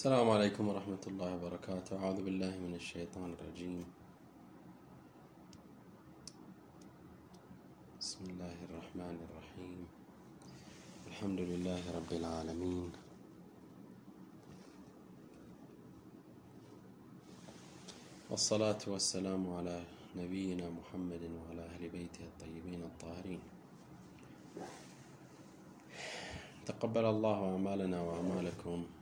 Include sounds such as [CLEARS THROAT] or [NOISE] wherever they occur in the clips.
السلام عليكم ورحمة الله وبركاته. أعوذ بالله من الشيطان الرجيم. بسم الله الرحمن الرحيم. الحمد لله رب العالمين. والصلاة والسلام على نبينا محمد وعلى أهل بيته الطيبين الطاهرين. تقبل الله أعمالنا وأعمالكم.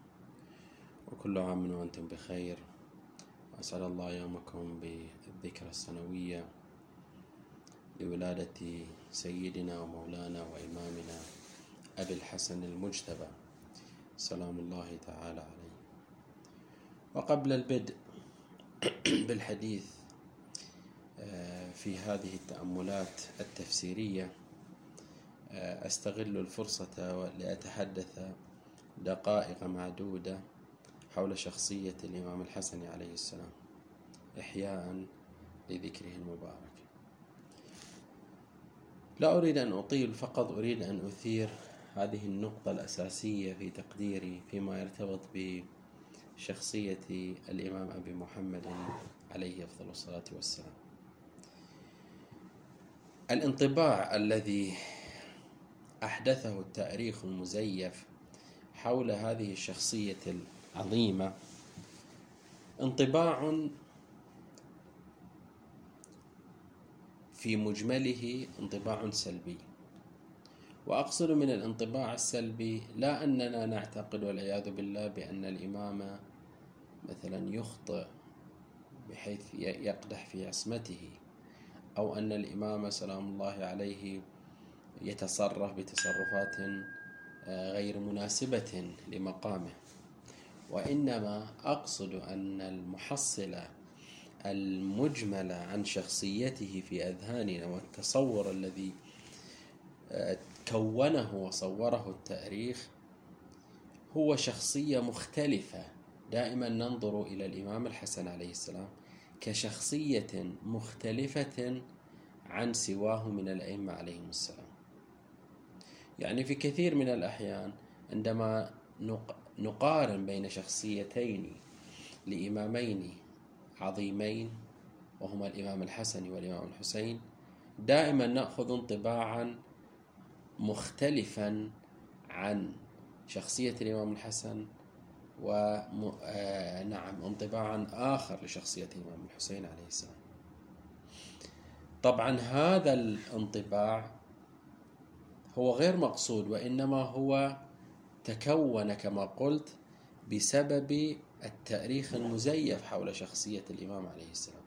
وكل عام وأنتم بخير. أسعد الله يومكم بالذكرى السنوية لولادة سيدنا ومولانا وإمامنا أبي الحسن المجتبى. سلام الله تعالى عليه. وقبل البدء [CLEARS THROAT] بالحديث آه، في هذه التأملات التفسيرية آه، أستغل الفرصة لأتحدث دقائق معدودة حول شخصية الإمام الحسن عليه السلام إحياء لذكره المبارك. لا أريد أن أطيل فقط أريد أن أثير هذه النقطة الأساسية في تقديري فيما يرتبط بشخصية الإمام أبي محمد عليه أفضل الصلاة والسلام. الانطباع الذي أحدثه التاريخ المزيف حول هذه الشخصية عظيمة. انطباع في مجمله انطباع سلبي. وأقصد من الانطباع السلبي لا أننا نعتقد والعياذ بالله بأن الإمام مثلا يخطئ بحيث يقدح في عصمته أو أن الإمام سلام الله عليه يتصرف بتصرفات غير مناسبة لمقامه. وإنما أقصد أن المحصلة المجملة عن شخصيته في أذهاننا والتصور الذي آه، كونه وصوره التاريخ هو شخصية مختلفة. دائما ننظر إلى الإمام الحسن عليه السلام كشخصية مختلفة عن سواه من الأئمة عليهم السلام. يعني في كثير من الأحيان عندما نقارن بين شخصيتين لإمامين عظيمين وهما الإمام الحسن والإمام الحسين. دائما نأخذ انطباعا مختلفا عن شخصية الإمام الحسن ونعم آه، انطباعا آخر لشخصية الإمام الحسين عليه السلام. طبعا هذا الانطباع هو غير مقصود وإنما هو تكون كما قلت بسبب التأريخ المزيف حول شخصية الإمام عليه السلام.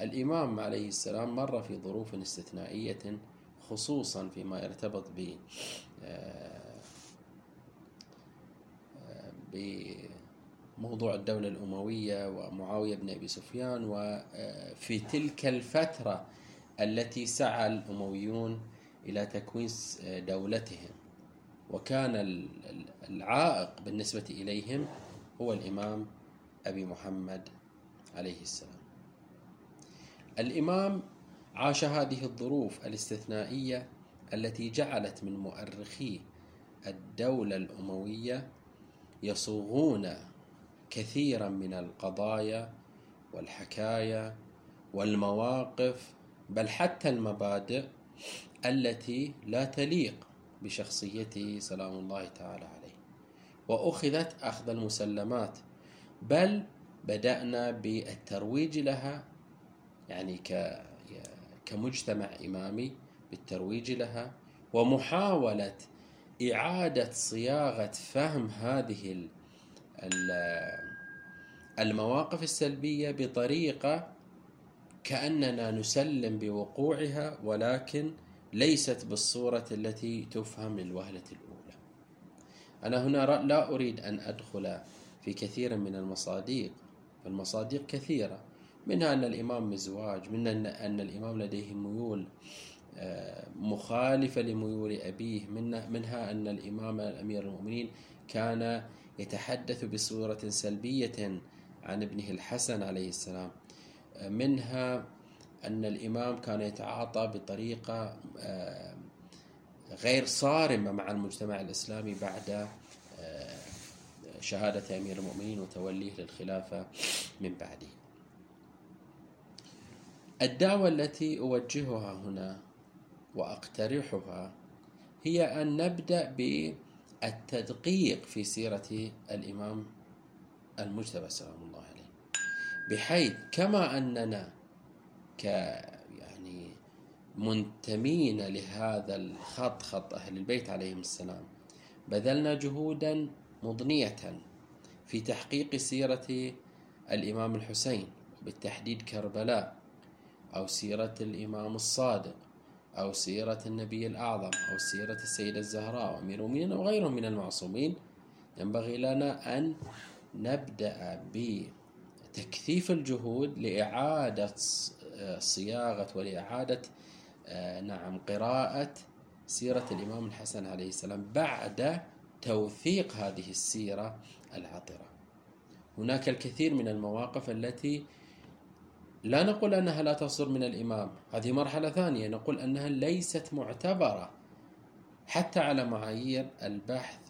الإمام عليه السلام مر في ظروف استثنائية خصوصا فيما يرتبط ب آه، بموضوع الدولة الأموية ومعاوية بن أبي سفيان وفي تلك الفترة التي سعى الأمويون إلى تكوين دولتهم. وكان العائق بالنسبة إليهم هو الإمام أبي محمد عليه السلام. الإمام عاش هذه الظروف الاستثنائية التي جعلت من مؤرخي الدولة الأموية يصوغون كثيرا من القضايا والحكايا والمواقف بل حتى المبادئ التي لا تليق بشخصيته سلام الله تعالى عليه. وأخذت أخذ المسلمات بل بدأنا بالترويج لها يعني كمجتمع إمامي بالترويج لها ومحاولة إعادة صياغة فهم هذه المواقف السلبية بطريقة كأننا نسلم بوقوعها ولكن ليست بالصورة التي تفهم للوهلة الأولى. أنا هنا لا أريد أن أدخل في كثير من المصادق فالمصادق كثيرة منها أن الإمام مزواج منها أن الإمام لديه ميول آه، مخالفة لميول أبيه منها أن الإمام أمير المؤمنين كان يتحدث بصورة سلبية عن ابنه الحسن عليه السلام. آه، منها أن الإمام كان يتعاطى بطريقة آه، غير صارمة مع المجتمع الإسلامي بعد آه، شهادة أمير المؤمنين وتوليه للخلافة من بعده. الدعوة التي أوجهها هنا وأقترحها هي أن نبدأ بالتدقيق في سيرة الإمام المجتبى سلام الله عليه. بحيث كما أننا ك يعني منتمين لهذا الخط خط أهل البيت عليهم السلام. بذلنا جهودا مضنية في تحقيق سيرة الإمام الحسين بالتحديد كربلاء أو سيرة الإمام الصادق أو سيرة النبي الأعظم أو سيرة السيدة الزهراء وأمير المؤمنين وغيرهم من المعصومين. ينبغي لنا أن نبدأ بتكثيف الجهود لإعادة صياغة ولإعادة آه، نعم قراءة سيرة الإمام الحسن عليه السلام بعد توثيق هذه السيرة العطرة. هناك الكثير من المواقف التي لا نقول أنها لا تصدر من الإمام هذه مرحلة ثانية نقول أنها ليست معتبرة حتى على معايير البحث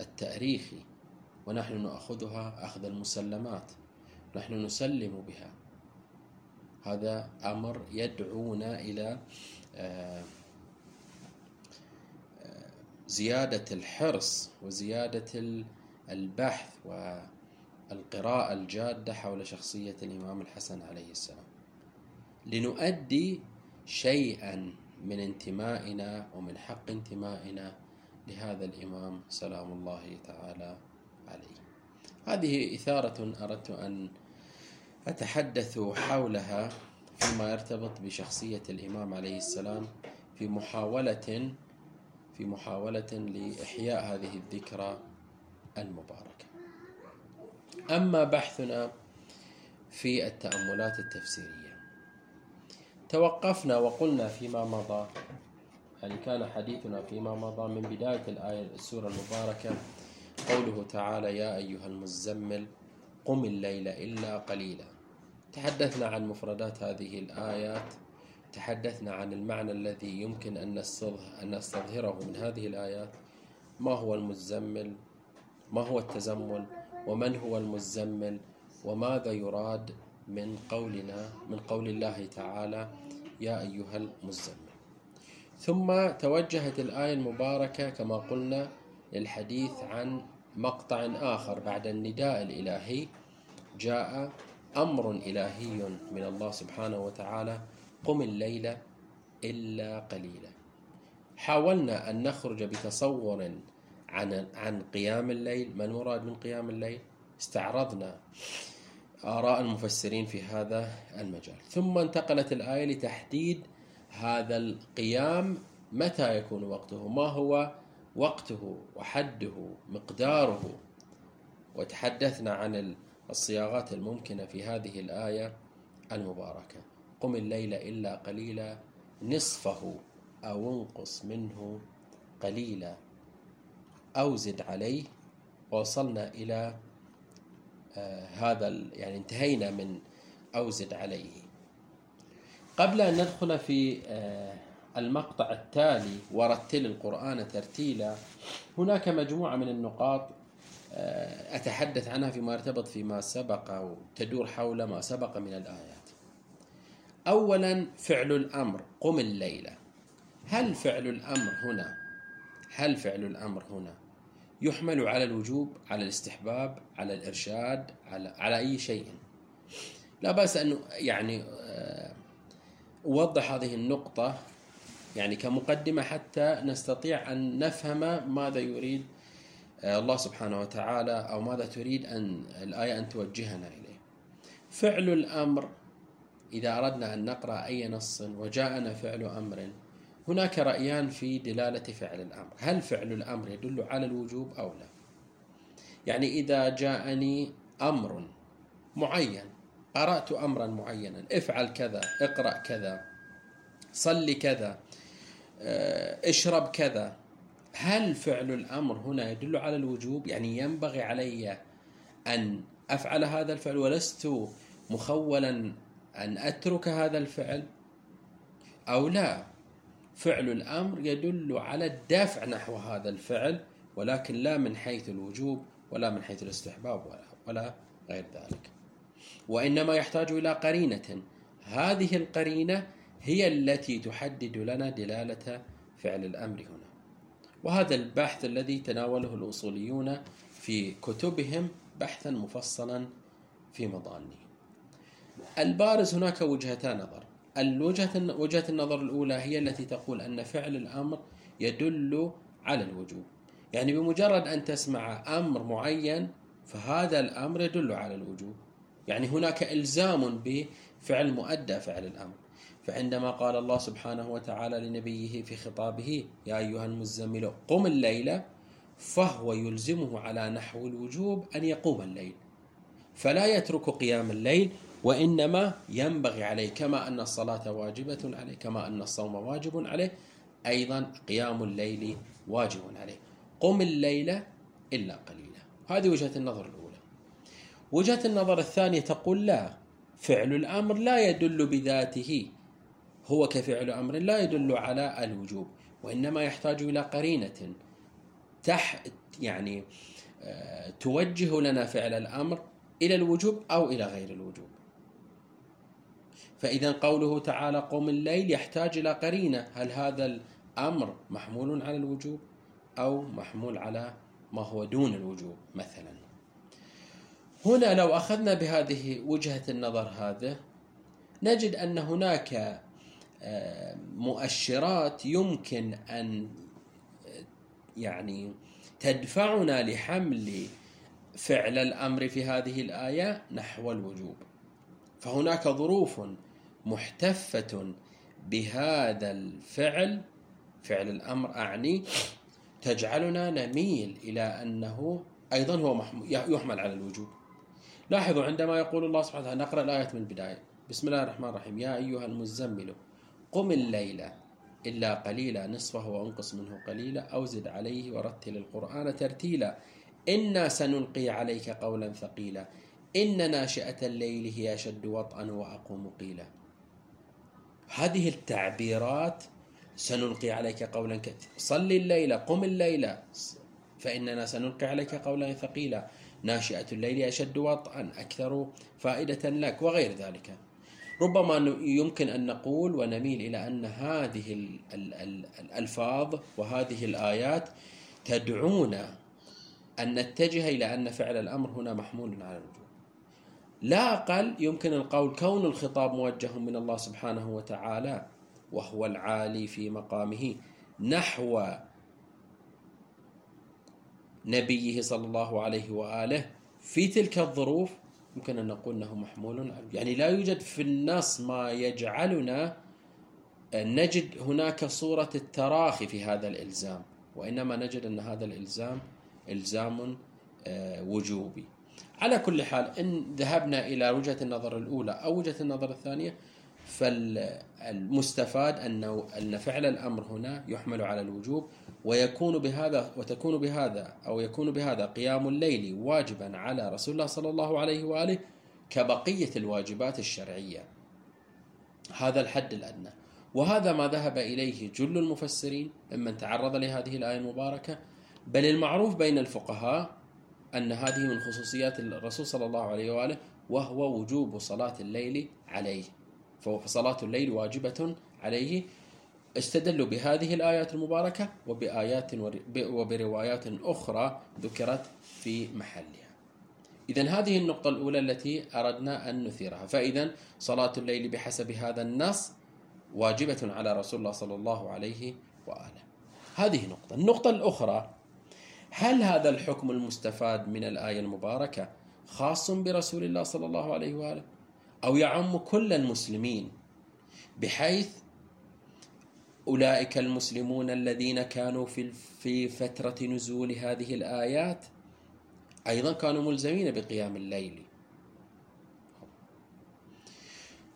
التاريخي ونحن نأخذها أخذ المسلمات نحن نسلم بها. هذا أمر يدعونا إلى آه، آه، زيادة الحرص وزيادة البحث والقراءة الجادة حول شخصية الإمام الحسن عليه السلام. لنؤدي شيئا من انتمائنا ومن حق انتمائنا لهذا الإمام سلام الله تعالى عليه. هذه إثارة أردت أن أتحدث حولها فيما يرتبط بشخصية الإمام عليه السلام في محاولة في محاولة لإحياء هذه الذكرى المباركة. أما بحثنا في التأملات التفسيرية. توقفنا وقلنا فيما مضى. يعني كان حديثنا فيما مضى من بداية الآية السورة المباركة. قوله تعالى يا أيها المزمل قم الليل إلا قليلا. تحدثنا عن مفردات هذه الآيات تحدثنا عن المعنى الذي يمكن أن نستظهره من هذه الآيات. ما هو المزمل؟ ما هو التزمل؟ ومن هو المزمل؟ وماذا يراد من قولنا من قول الله تعالى يا أيها المزمل؟ ثم توجهت الآية المباركة كما قلنا للحديث عن مقطع آخر بعد النداء الإلهي. جاء أمر إلهي من الله سبحانه وتعالى قم الليل إلا قليلا. حاولنا أن نخرج بتصور عن عن قيام الليل. ما المراد من قيام الليل؟ استعرضنا آراء المفسرين في هذا المجال. ثم انتقلت الآية لتحديد هذا القيام. متى يكون وقته؟ ما هو وقته وحده؟ مقداره. وتحدثنا عن الصياغات الممكنة في هذه الآية المباركة. قم الليل إلا قليلا نصفه أو انقص منه قليلا أو زد عليه. ووصلنا إلى آه هذا يعني انتهينا من أو زد عليه. قبل أن ندخل في آه المقطع التالي ورتل القرآن ترتيلا هناك مجموعة من النقاط أتحدث عنها فيما يرتبط فيما سبق أو تدور حول ما سبق من الآيات. أولا فعل الأمر قم الليلة هل فعل الأمر هنا؟ هل فعل الأمر هنا؟ يحمل على الوجوب على الاستحباب على الإرشاد على, على أي شيء. لا بأس أن يعني آه، أوضح هذه النقطة يعني كمقدمة حتى نستطيع أن نفهم ماذا يريد آه، الله سبحانه وتعالى أو ماذا تريد أن الآية أن توجهنا إليه. فعل الأمر إذا أردنا أن نقرأ أي نص وجاءنا فعل أمر هناك رأيان في دلالة فعل الأمر. هل فعل الأمر يدل على الوجوب أو لا؟ يعني إذا جاءني أمر معين قرأت أمرا معينا افعل كذا اقرأ كذا صل كذا آه، اشرب كذا هل فعل الأمر هنا يدل على الوجوب؟ يعني ينبغي علي أن أفعل هذا الفعل ولست مخولا أن أترك هذا الفعل؟ أو لا؟ فعل الأمر يدل على الدافع نحو هذا الفعل ولكن لا من حيث الوجوب ولا من حيث الاستحباب ولا, ولا غير ذلك. وإنما يحتاج إلى قرينة. هذه القرينة هي التي تحدد لنا دلالة فعل الأمر هنا. وهذا البحث الذي تناوله الأصوليون في كتبهم بحثا مفصلا في مضانه البارز هناك وجهتا نظر. الوجهة وجهة النظر الأولى هي التي تقول أن فعل الأمر يدل على الوجوب. يعني بمجرد أن تسمع أمر معين فهذا الأمر يدل على الوجوب. يعني هناك إلزام بفعل مؤدى فعل الأمر. فعندما قال الله سبحانه وتعالى لنبيه في خطابه يا أيها المزمل قم الليل فهو يلزمه على نحو الوجوب أن يقوم الليل. فلا يترك قيام الليل وإنما ينبغي عليه كما أن الصلاة واجبة عليه كما أن الصوم واجب عليه. أيضا قيام الليل واجب عليه. قم الليل إلا قليلا. هذه وجهة النظر الأولى. وجهة النظر الثانية تقول لا فعل الأمر لا يدل بذاته. هو كفعل أمر لا يدل على الوجوب وإنما يحتاج إلى قرينة تح يعني آه، توجه لنا فعل الأمر إلى الوجوب أو إلى غير الوجوب. فإذا قوله تعالى قم الليل يحتاج إلى قرينة هل هذا الأمر محمول على الوجوب أو محمول على ما هو دون الوجوب مثلا؟ هنا لو أخذنا بهذه وجهة النظر هذا نجد أن هناك مؤشرات يمكن أن يعني تدفعنا لحمل فعل الأمر في هذه الآية نحو الوجوب. فهناك ظروف محتفة بهذا الفعل فعل الأمر أعني تجعلنا نميل إلى أنه أيضا هو يحمل على الوجوب. لاحظوا عندما يقول الله سبحانه وتعالى نقرأ الآية من البداية. بسم الله الرحمن الرحيم. يا أيها المزمل قم الليل إلا قليلا نصفه وأنقص منه قليلا أو زد عليه ورتل القرآن ترتيلا. إنا سنلقي عليك قولا ثقيلا. إن ناشئة الليل هي أشد وطئا وأقوم قيلا. هذه التعبيرات سنلقي عليك قولا كثيرا صل الليل قم الليل. فإننا سنلقي عليك قولا ثقيلا. ناشئة الليل أشد وطئا أكثر فائدة لك وغير ذلك. ربما يمكن أن نقول ونميل إلى أن هذه الألفاظ وهذه الآيات تدعونا أن نتجه إلى أن فعل الأمر هنا محمول على الوجوب لا أقل يمكن القول كون الخطاب موجه من الله سبحانه وتعالى وهو العالي في مقامه نحو نبيه صلى الله عليه وآله في تلك الظروف يمكن أن نقول إنه محمول. يعني لا يوجد في النص ما يجعلنا نجد هناك صورة التراخي في هذا الإلزام وإنما نجد أن هذا الإلزام إلزام آه، وجوبي. على كل حال إن ذهبنا إلى وجهة النظر الأولى أو وجهة النظر الثانية فالمستفاد أنه أن فعل الأمر هنا يحمل على الوجوب ويكون بهذا وتكون بهذا أو يكون بهذا قيام الليل واجبا على رسول الله صلى الله عليه وآله كبقية الواجبات الشرعية. هذا الحد الأدنى. وهذا ما ذهب إليه جل المفسرين ممن تعرض لهذه الآية المباركة. بل المعروف بين الفقهاء أن هذه من خصوصيات الرسول صلى الله عليه وآله وهو وجوب صلاة الليل عليه. فصلاة الليل واجبة عليه. استدلوا بهذه الآيات المباركة وبآيات وبروايات أخرى ذكرت في محلها. إذا هذه النقطة الأولى التي أردنا أن نثيرها. فإذا صلاة الليل بحسب هذا النص واجبة على رسول الله صلى الله عليه وآله. هذه نقطة. النقطة الأخرى هل هذا الحكم المستفاد من الآية المباركة خاص برسول الله صلى الله عليه وآله؟ أو يعم كل المسلمين بحيث أولئك المسلمون الذين كانوا في في فترة نزول هذه الآيات أيضا كانوا ملزمين بقيام الليل.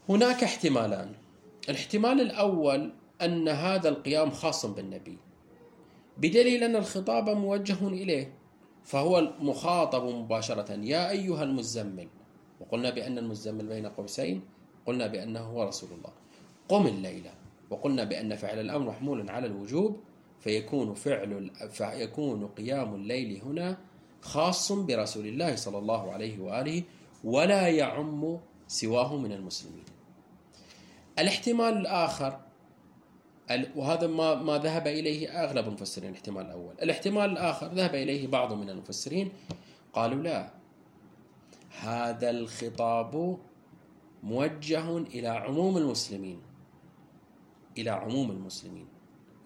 هناك احتمالان. الاحتمال الأول أن هذا القيام خاص بالنبي بدليل أن الخطاب موجه إليه فهو مخاطب مباشرة يا أيها المزمل. وقلنا بأن المزمل بين قوسين قلنا بأنه هو رسول الله. قم الليلة وقلنا بأن فعل الأمر محمول على الوجوب فيكون فعل فيكون قيام الليل هنا خاص برسول الله صلى الله عليه وآله ولا يعم سواه من المسلمين. الاحتمال الآخر وهذا ما ما ذهب إليه أغلب المفسرين الاحتمال الأول، الاحتمال الآخر ذهب إليه بعض من المفسرين قالوا لا هذا الخطاب موجه إلى عموم المسلمين إلى عموم المسلمين.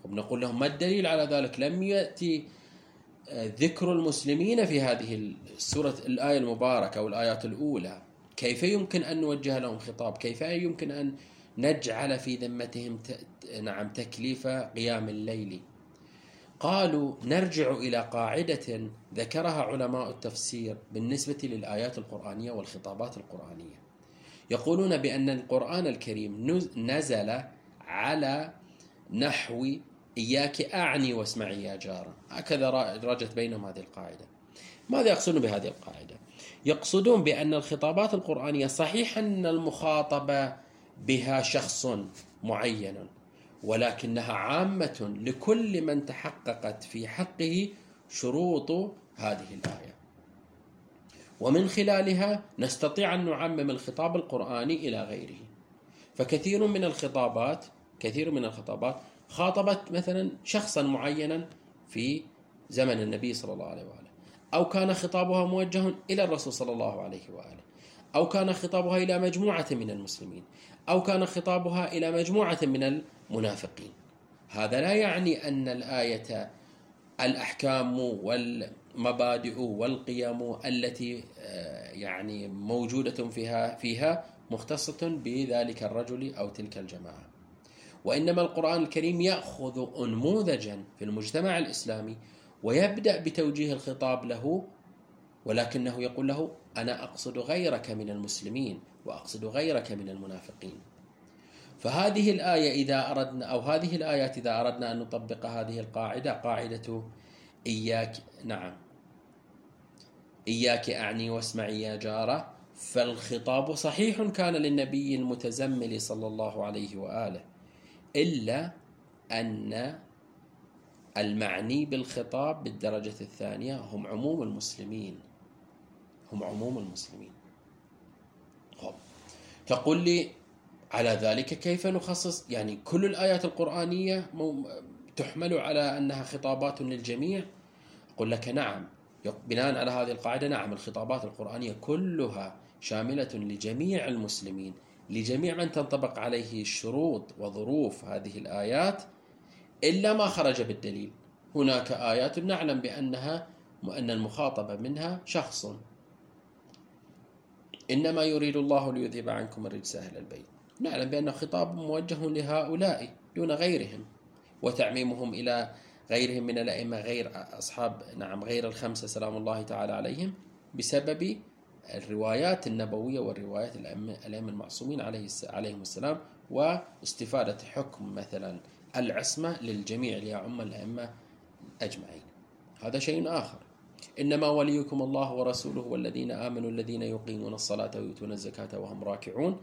وبنقول لهم ما الدليل على ذلك؟ لم يأتي آه، ذكر المسلمين في هذه السوره الآية المباركة أو الايات الأولى. كيف يمكن أن نوجه لهم خطاب؟ كيف يمكن أن نجعل في ذمتهم نعم تكليف قيام الليل؟ قالوا نرجع إلى قاعدة ذكرها علماء التفسير بالنسبة للآيات القرآنية والخطابات القرآنية. يقولون بأن القرآن الكريم نزل على نحو إياك أعني واسمعي يا جارة. هكذا رجت بينهم هذه القاعدة. ماذا يقصدون بهذه القاعدة؟ يقصدون بأن الخطابات القرآنية صحيح أن المخاطبه بها شخص معين ولكنها عامة لكل من تحققت في حقه شروط هذه الآية. ومن خلالها نستطيع أن نعمم الخطاب القرآني إلى غيره. فكثير من الخطابات كثير من الخطابات خاطبت مثلا شخصا معينا في زمن النبي صلى الله عليه وآله. أو كان خطابها موجه إلى الرسول صلى الله عليه وآله. أو كان خطابها إلى مجموعة من المسلمين. أو كان خطابها إلى مجموعة من المنافقين. هذا لا يعني أن الآية الأحكام والمبادئ والقيم التي آه، يعني موجودة فيها فيها مختصة بذلك الرجل أو تلك الجماعة. وإنما القرآن الكريم يأخذ أنموذجا في المجتمع الإسلامي ويبدأ بتوجيه الخطاب له ولكنه يقول له أنا أقصد غيرك من المسلمين وأقصد غيرك من المنافقين. فهذه الآية إذا أردنا أو هذه الآيات إذا أردنا أن نطبق هذه القاعدة قاعدة إياك نعم إياك أعني واسمعي يا جارة فالخطاب صحيح كان للنبي المتزمل صلى الله عليه وآله. إلا أن المعني بالخطاب بالدرجة الثانية هم عموم المسلمين. هم عموم المسلمين. تقول لي على ذلك كيف نخصص؟ يعني كل الآيات القرآنية تحمل على أنها خطابات للجميع؟ أقول لك نعم. بناء على هذه القاعدة نعم الخطابات القرآنية كلها شاملة لجميع المسلمين. لجميع من تنطبق عليه الشروط وظروف هذه الآيات إلا ما خرج بالدليل. هناك آيات نعلم بأنها أن المخاطب منها شخص. إنما يريد الله ليذهب عنكم الرجس أهل البيت. نعلم بأنه خطاب موجه لهؤلاء دون غيرهم وتعميمهم إلى غيرهم من الأئمة غير أصحاب نعم غير الخمسة سلام الله تعالى عليهم بسبب الروايات النبوية والروايات الأئمة المعصومين عليه عليهم السلام واستفادة حكم مثلا العصمة للجميع ليعم الأئمة أجمعين. هذا شيء آخر. إنما وليكم الله ورسوله والذين آمنوا الذين يقيمون الصلاة ويؤتون الزكاة وهم راكعون.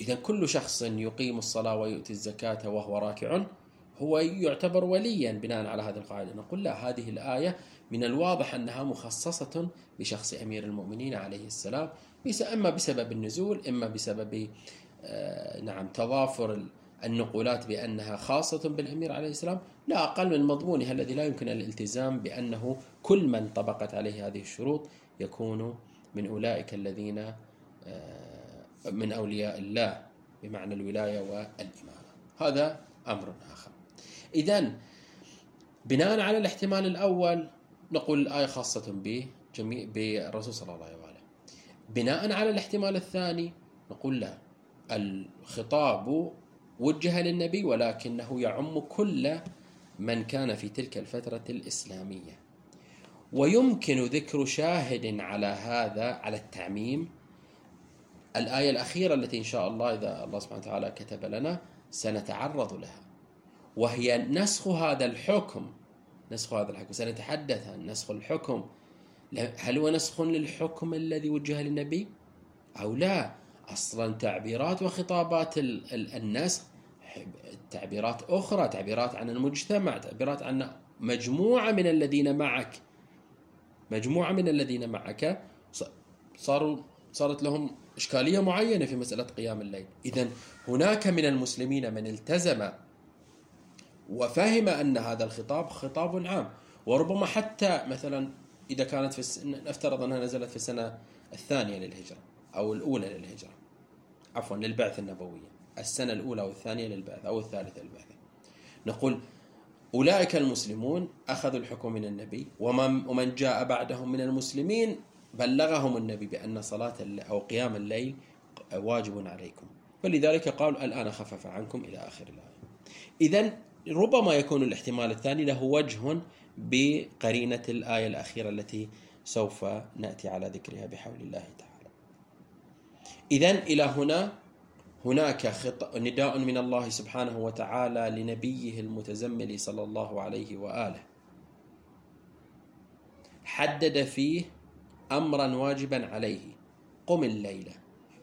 إذا كل شخص يقيم الصلاة ويؤتي الزكاة وهو راكع هو يعتبر وليا بناء على هذه القاعدة. نقول لا هذه الآية من الواضح أنها مخصصة بشخص أمير المؤمنين عليه السلام إما بسبب النزول إما بسبب آه، نعم تضافر النقولات بأنها خاصة بالأمير عليه السلام لا أقل من مضمونها الذي لا يمكن الالتزام بأنه كل من طبقت عليه هذه الشروط يكون من أولئك الذين آه، من أولياء الله بمعنى الولاية والإمامة هذا أمر آخر. إذا بناء على الاحتمال الأول نقول الآية خاصة بجميع بالرسول صلى الله عليه وسلم بناء على الاحتمال الثاني نقول لا. الخطاب وجه للنبي ولكنه يعم كل من كان في تلك الفترة الإسلامية. ويمكن ذكر شاهد على هذا على التعميم الآية الأخيرة التي إن شاء الله إذا الله سبحانه وتعالى كتب لنا سنتعرض لها. وهي نسخ هذا الحكم نسخ هذا الحكم. سنتحدث عن نسخ الحكم. هل هو نسخ للحكم الذي وجه للنبي أو لا؟ أصلا تعبيرات وخطابات النسخ تعبيرات أخرى تعبيرات عن المجتمع تعبيرات عن مجموعة من الذين معك. مجموعة من الذين معك صاروا صارت لهم إشكالية معينة في مسألة قيام الليل. إذا هناك من المسلمين من التزم وفهم أن هذا الخطاب خطاب عام. وربما حتى مثلا إذا كانت في الس... نفترض أنها نزلت في السنة الثانية للهجرة أو الأولى للهجرة. عفوا للبعثة النبوية السنة الأولى أو الثانية للبعثة أو الثالثة للبعثة نقول أولئك المسلمون أخذوا الحكم من النبي ومن جاء بعدهم من المسلمين بلغهم النبي بأن صلاة أو قيام الليل واجب عليكم. فلذلك قال الآن خفف عنكم إلى آخر الآية. إذا ربما يكون الاحتمال الثاني له وجه بقرينة الآية الأخيرة التي سوف نأتي على ذكرها بحول الله تعالى. إذا إلى هنا هناك خط... نداء من الله سبحانه وتعالى لنبيه المتزمل صلى الله عليه وآله. حدد فيه أمرا واجبا عليه قم الليلة.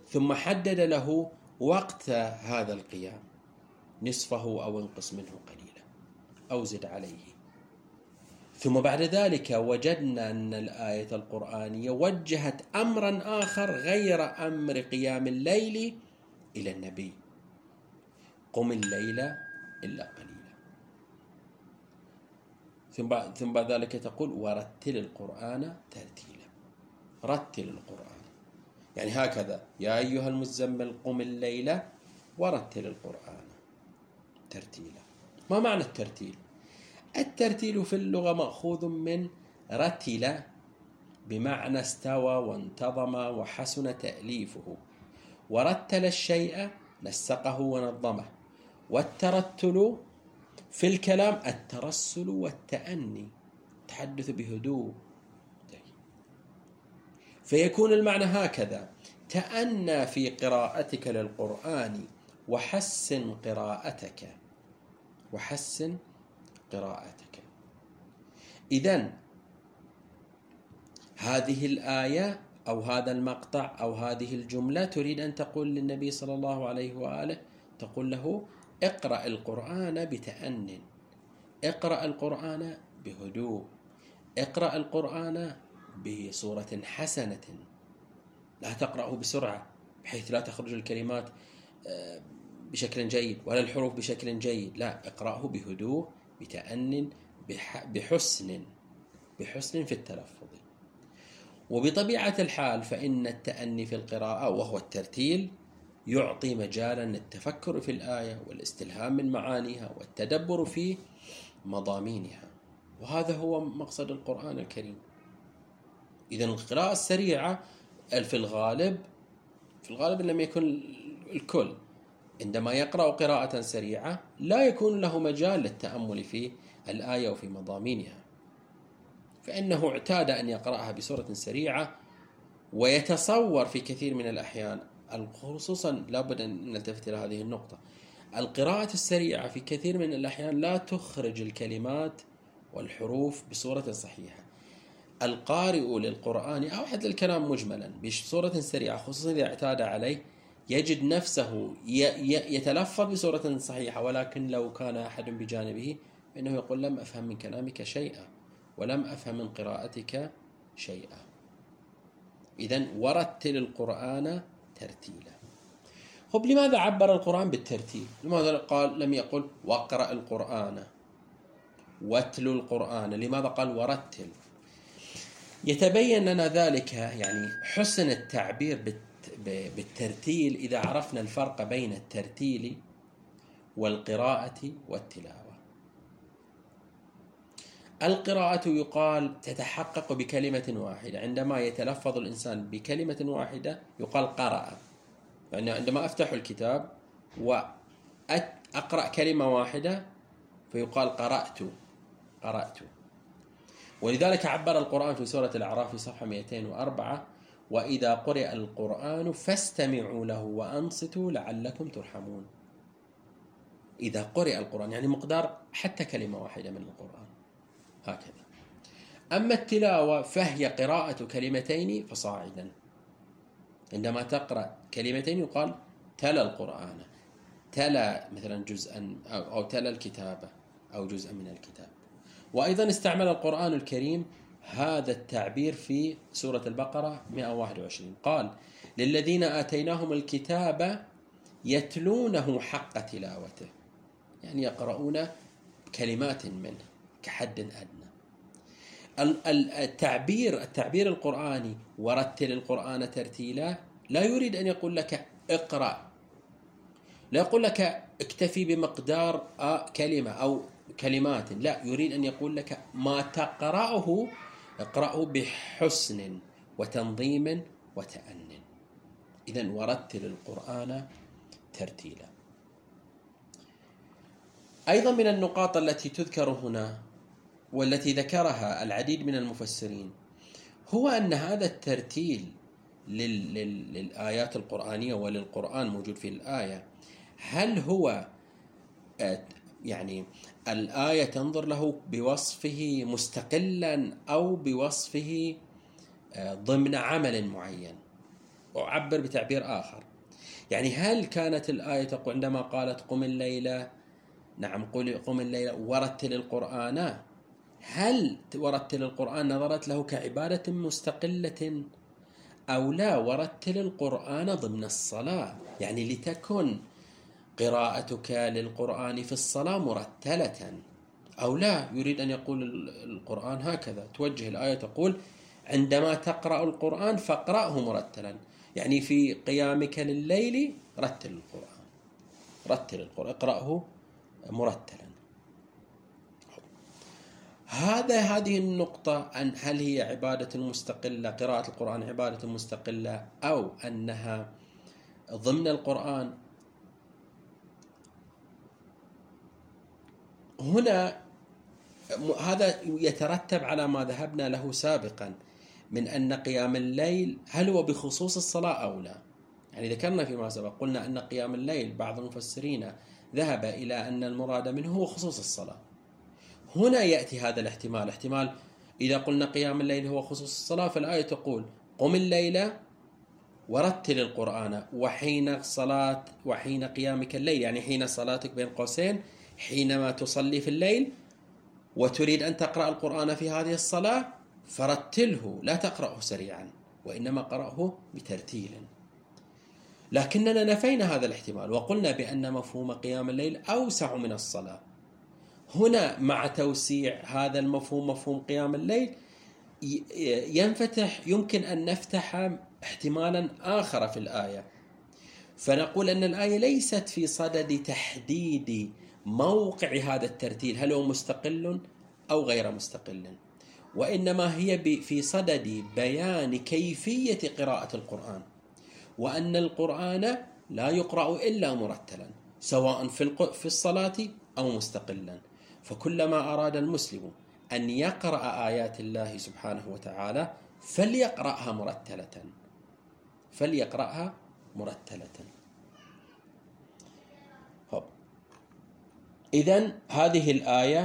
ثم حدد له وقت هذا القيام. نصفه أو انقص منه قليلا أو زد عليه. ثم بعد ذلك وجدنا أن الآية القرآنية وجهت امرا آخر غير أمر قيام الليل إلى النبي. قم الليل إلا قليلا. ثم ثم بعد ذلك تقول ورتل القرآن ترتيلا. رتل القرآن. يعني هكذا يا أيها المزمل قم الليلة ورتل القرآن. ترتيلا ما معنى الترتيل؟ الترتيل في اللغة مأخوذ من رتل بمعنى استوى وانتظم وحسن تأليفه. ورتل الشيء نسقه ونظمه. والترتل في الكلام الترسل والتأني التحدث بهدوء. فيكون المعنى هكذا تأنى في قراءتك للقرآن وحسن قراءتك. وحسن قراءتك. إذا هذه الآية أو هذا المقطع أو هذه الجملة تريد أن تقول للنبي صلى الله عليه وآله تقول له اقرأ القرآن بتأن. اقرأ القرآن بهدوء. اقرأ القرآن بصورة حسنة. لا تقرأه بسرعة بحيث لا تخرج الكلمات بشكل جيد ولا الحروف بشكل جيد لا اقرأه بهدوء بتأن بحسن بحسن في التلفظ. وبطبيعة الحال فإن التأني في القراءة وهو الترتيل يعطي مجالا للتفكر في الآية والاستلهام من معانيها والتدبر في مضامينها. وهذا هو مقصد القرآن الكريم. إذا القراءة السريعة في الغالب في الغالب لم يكن الكل. عندما يقرأ قراءة سريعة لا يكون له مجال للتأمل في الآية وفي مضامينها. فإنه اعتاد أن يقرأها بصورة سريعة ويتصور في كثير من الأحيان خصوصا لابد أن نلتفت إلى هذه النقطة. القراءة السريعة في كثير من الأحيان لا تخرج الكلمات والحروف بصورة صحيحة. القارئ للقرآن أو حتى الكلام مجملا بصورة سريعة خصوصا إذا اعتاد عليه يجد نفسه يتلفظ بصورة صحيحة ولكن لو كان أحد بجانبه فإنه يقول لم أفهم من كلامك شيئا ولم أفهم من قراءتك شيئا. إذا ورتل القرآن ترتيلا. خب لماذا عبر القرآن بالترتيل؟ لماذا قال لم يقل واقرأ القرآن؟ واتلوا القرآن. لماذا قال ورتل؟ يتبين لنا ذلك يعني حسن التعبير بالترتيل إذا عرفنا الفرق بين الترتيل والقراءة والتلاوة. القراءة يقال تتحقق بكلمة واحدة. عندما يتلفظ الإنسان بكلمة واحدة يقال قرأ. يعني عندما أفتح الكتاب وأقرأ كلمة واحدة فيقال قرأت قرأت. ولذلك عبر القرآن في سورة الأعراف في صفحة 204 وإذا قرئ القرآن فاستمعوا له وأنصتوا لعلكم ترحمون. إذا قرئ القرآن يعني مقدار حتى كلمة واحدة من القرآن. هكذا. أما التلاوة فهي قراءة كلمتين فصاعدا. عندما تقرأ كلمتين يقال تلا القرآن تلا مثلا جزءا أو, تلا الكتابة أو جزءا من الكتاب. وأيضا استعمل القرآن الكريم هذا التعبير في سورة البقرة 121 قال للذين آتيناهم الكتاب يتلونه حق تلاوته يعني يقرؤون كلمات منه كحد أدنى. التعبير التعبير القرآني ورتل القرآن ترتيلا لا يريد أن يقول لك اقرأ لا يقول لك اكتفي بمقدار كلمة أو كلمات لا يريد أن يقول لك ما تقرأه اقرأه بحسن وتنظيم وتأن إذا ورتل القرآن ترتيلا. أيضا من النقاط التي تذكر هنا والتي ذكرها العديد من المفسرين هو أن هذا الترتيل للآيات القرآنية وللقرآن موجود في الآية هل هو آه، يعني الآية تنظر له بوصفه مستقلا أو بوصفه آه، ضمن عمل معين. أعبر بتعبير آخر. يعني هل كانت الآية تقول عندما قالت قم الليلة؟ نعم قم الليلة. ورتل القرآن؟ هل ورتل القرآن نظرت له كعبادة مستقلة؟ أو لا ورتل القرآن ضمن الصلاة؟ يعني لتكن قراءتك للقرآن في الصلاة مرتلة أو لا؟ يريد أن يقول القرآن هكذا. توجه الآية تقول عندما تقرأ القرآن فاقرأه مرتلا. يعني في قيامك لليل رتل القرآن. رتل القرآن. اقرأه مرتلا. هذا هذه النقطة أن هل هي عبادة مستقلة قراءة القرآن عبادة مستقلة أو أنها ضمن القرآن هنا هذا يترتب على ما ذهبنا له سابقا من أن قيام الليل هل هو بخصوص الصلاة أو لا؟ يعني ذكرنا فيما سبق قلنا أن قيام الليل بعض المفسرين ذهب إلى أن المراد منه هو خصوص الصلاة. هنا يأتي هذا الاحتمال احتمال إذا قلنا قيام الليل هو خصوص الصلاة فالآية تقول قم الليل ورتل القرآن وحين صلاة وحين قيامك الليل. يعني حين صلاتك بين قوسين حينما تصلي في الليل وتريد أن تقرأ القرآن في هذه الصلاة فرتله لا تقرأه سريعا وإنما قرأه بترتيل. لكننا نفينا هذا الاحتمال وقلنا بأن مفهوم قيام الليل أوسع من الصلاة. هنا مع توسيع هذا المفهوم مفهوم قيام الليل ينفتح يمكن أن نفتح احتمالا آخر في الآية. فنقول أن الآية ليست في صدد تحديد موقع هذا الترتيل هل هو مستقل أو غير مستقل؟ وإنما هي في صدد بيان كيفية قراءة القرآن وأن القرآن لا يقرأ إلا مرتلا سواء في الصلاة أو مستقلا. فكلما أراد المسلم أن يقرأ آيات الله سبحانه وتعالى فليقرأها مرتلة فليقرأها مرتلة. إذا هذه الآية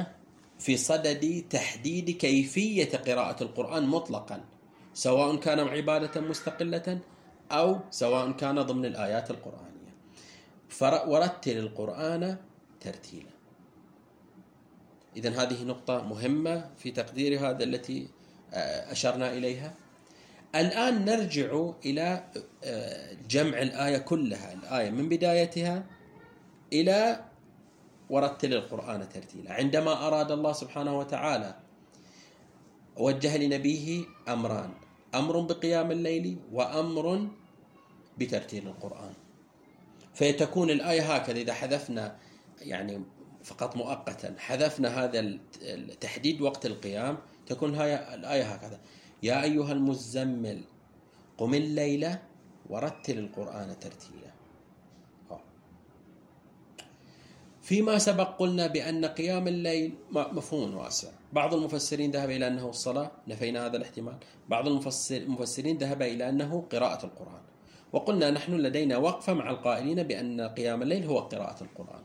في صدد تحديد كيفية قراءة القرآن مطلقا سواء كان عبادة مستقلة أو سواء كان ضمن الآيات القرآنية. ورتل القرآن ترتيلا. إذا هذه نقطة مهمة في تقدير هذا التي آه، أشرنا إليها. الآن نرجع إلى آه، جمع الآية كلها الآية من بدايتها إلى ورتل القرآن ترتيلا. عندما أراد الله سبحانه وتعالى وجه لنبيه أمران. أمر بقيام الليل وأمر بترتيل القرآن. فتكون الآية هكذا إذا حذفنا يعني فقط مؤقتا حذفنا هذا تحديد وقت القيام تكون هاي الآية هكذا. يا أيها المزمل قم الليل ورتل القرآن ترتيلا. فيما سبق قلنا بأن قيام الليل مفهوم واسع. بعض المفسرين ذهب إلى أنه الصلاة نفينا هذا الاحتمال. بعض المفسرين ذهب إلى أنه قراءة القرآن. وقلنا نحن لدينا وقفة مع القائلين بأن قيام الليل هو قراءة القرآن.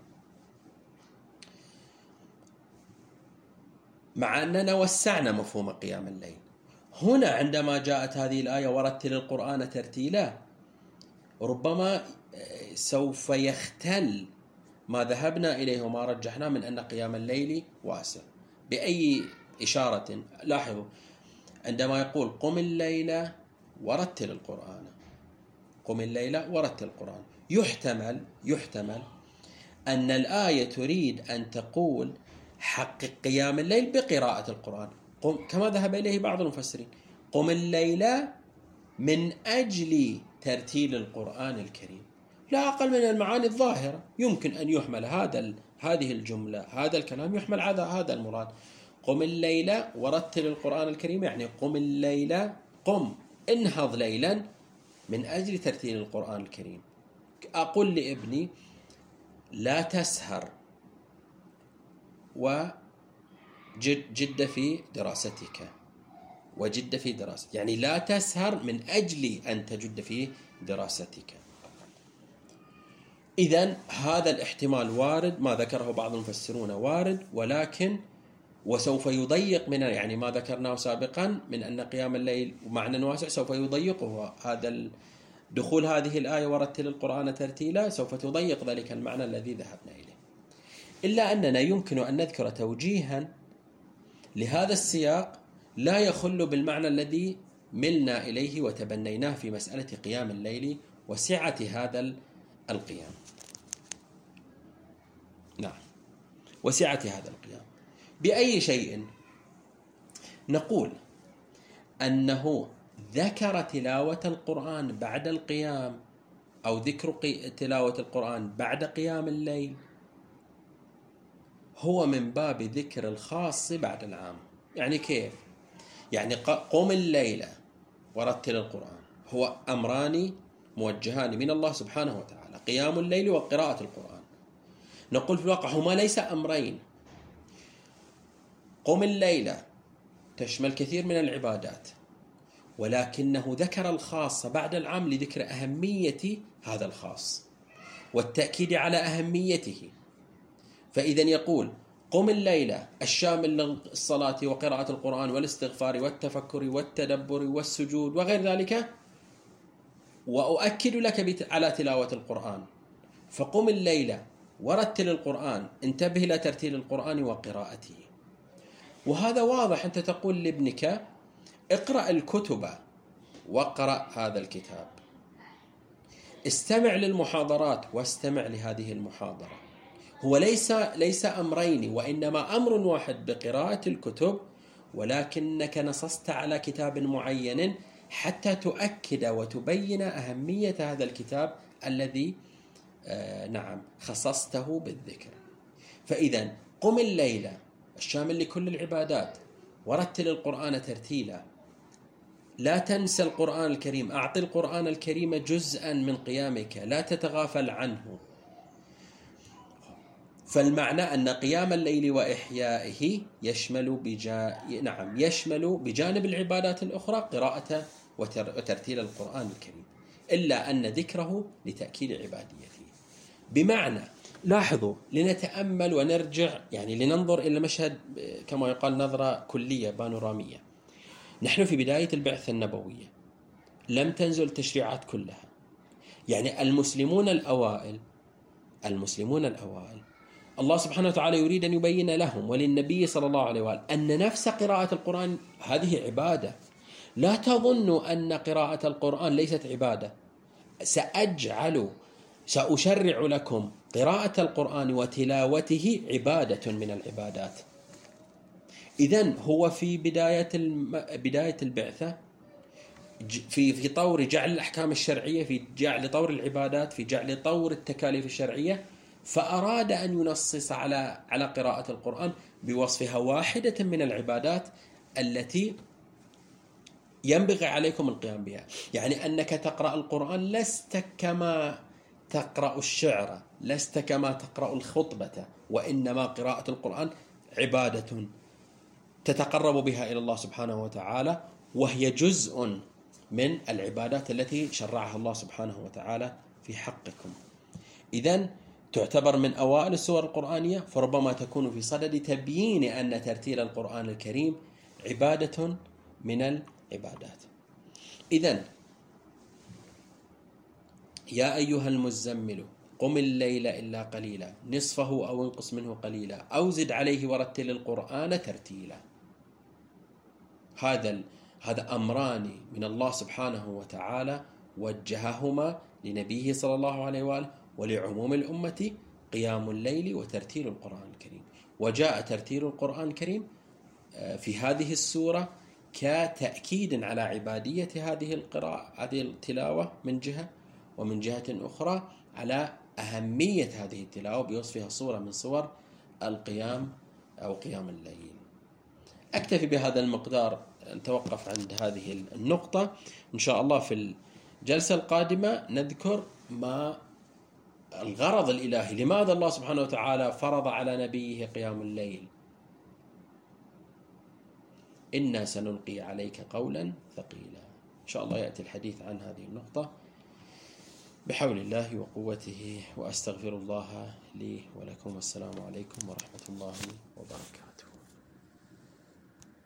مع أننا وسعنا مفهوم قيام الليل. هنا عندما جاءت هذه الآية ورتل القرآن ترتيلا ربما سوف يختل ما ذهبنا إليه وما رجحناه من أن قيام الليل واسع. بأي إشارة لاحظوا عندما يقول قم الليلة ورتل القرآن. قم الليلة ورتل القرآن. يحتمل يحتمل أن الآية تريد أن تقول حقق قيام الليل بقراءة القرآن. قم كما ذهب إليه بعض المفسرين. قم الليلة من أجل ترتيل القرآن الكريم. لا أقل من المعاني الظاهرة. يمكن أن يحمل هذا هذه الجملة هذا الكلام يحمل على هذا المراد. قم الليلة ورتل القرآن الكريم يعني قم الليلة قم انهض ليلا من أجل ترتيل القرآن الكريم. أقول لابني لا تسهر وجد في دراستك. وجد في دراستك يعني لا تسهر من أجل أن تجد في دراستك. إذا هذا الاحتمال وارد ما ذكره بعض المفسرون وارد ولكن وسوف يضيق من يعني ما ذكرناه سابقا من أن قيام الليل معنى واسع سوف يضيقه هذا دخول هذه الآية ورتل القرآن ترتيلا سوف تضيق ذلك المعنى الذي ذهبنا إليه. إلا أننا يمكن أن نذكر توجيها لهذا السياق لا يخل بالمعنى الذي ملنا إليه وتبنيناه في مسألة قيام الليل وسعة هذا القيام نعم وسعة هذا القيام. بأي شيء؟ نقول أنه ذكر تلاوة القرآن بعد القيام أو ذكر تلاوة القرآن بعد قيام الليل هو من باب ذكر الخاص بعد العام. يعني كيف؟ يعني قم الليلة ورتل القرآن. هو أمران موجهان من الله سبحانه وتعالى. قيام الليل وقراءة القرآن. نقول في الواقع هما ليس أمرين. قم الليلة تشمل كثير من العبادات ولكنه ذكر الخاص بعد العام لذكر أهمية هذا الخاص والتأكيد على أهميته. فإذا يقول قم الليلة الشامل للصلاة وقراءة القرآن والاستغفار والتفكر والتدبر والسجود وغير ذلك. وأؤكد لك على تلاوة القرآن. فقم الليلة ورتل القرآن انتبه إلى ترتيل القرآن وقراءته. وهذا واضح أنت تقول لابنك اقرأ الكتب واقرأ هذا الكتاب. استمع للمحاضرات واستمع لهذه المحاضرة. هو ليس ليس أمرين وإنما أمر واحد بقراءة الكتب ولكنك نصصت على كتاب معين حتى تؤكد وتبين أهمية هذا الكتاب الذي نعم خصصته بالذكر. فإذا قم الليلة الشامل لكل العبادات ورتل القرآن ترتيلا. لا تنسى القرآن الكريم أعط القرآن الكريم جزءا من قيامك لا تتغافل عنه. فالمعنى أن قيام الليل وإحيائه يشمل بجا... نعم يشمل بجانب العبادات الأخرى قراءة وتر... وترتيل القرآن الكريم إلا أن ذكره لتأكيد عباديته. بمعنى لاحظوا لنتأمل ونرجع يعني لننظر إلى المشهد كما يقال نظرة كلية بانورامية. نحن في بداية البعثة النبوية لم تنزل التشريعات كلها. يعني المسلمون الأوائل المسلمون الأوائل الله سبحانه وتعالى يريد أن يبين لهم وللنبي صلى الله عليه وآله أن نفس قراءة القرآن هذه عبادة. لا تظنوا أن قراءة القرآن ليست عبادة. سأجعل سأشرع لكم قراءة القرآن وتلاوته عبادة من العبادات إذا هو في بداية. بداية البعثة في في طور جعل الأحكام الشرعية في جعل طور العبادات في جعل طور التكاليف الشرعية فأراد أن ينصص على على قراءة القرآن بوصفها واحدة من العبادات التي ينبغي عليكم القيام بها يعني أنك تقرأ القرآن لست كما تقرأ الشعر لست كما تقرأ الخطبة وإنما قراءة القرآن عبادة تتقرب بها إلى الله سبحانه وتعالى وهي جزء من العبادات التي شرعها الله سبحانه وتعالى في حقكم. إذا تعتبر من أوائل السور القرآنية فربما تكون في صدد تبيين أن ترتيل القرآن الكريم عبادة من العبادات. إذا يا أيها المزمل قم الليل إلا قليلا نصفه أو انقص منه قليلا أو زد عليه ورتل القرآن ترتيلا. هذا هذا أمران من الله سبحانه وتعالى وجههما لنبيه صلى الله عليه وآله ولعموم الأمة قيام الليل وترتيل القرآن الكريم. وجاء ترتيل القرآن الكريم آه، في هذه السورة كتأكيد على عبادية هذه القراءة هذه التلاوة من جهة. ومن جهة أخرى على أهمية هذه التلاوة بوصفها صورة من صور القيام أو قيام الليل. أكتفي بهذا المقدار نتوقف عند هذه النقطة. إن شاء الله في الجلسة القادمة نذكر ما الغرض الإلهي لماذا الله سبحانه وتعالى فرض على نبيه قيام الليل. إنا سنلقي عليك قولا ثقيلا. إن شاء الله يأتي الحديث عن هذه النقطة. بحول الله وقوته وأستغفر الله لي ولكم والسلام عليكم ورحمة الله وبركاته.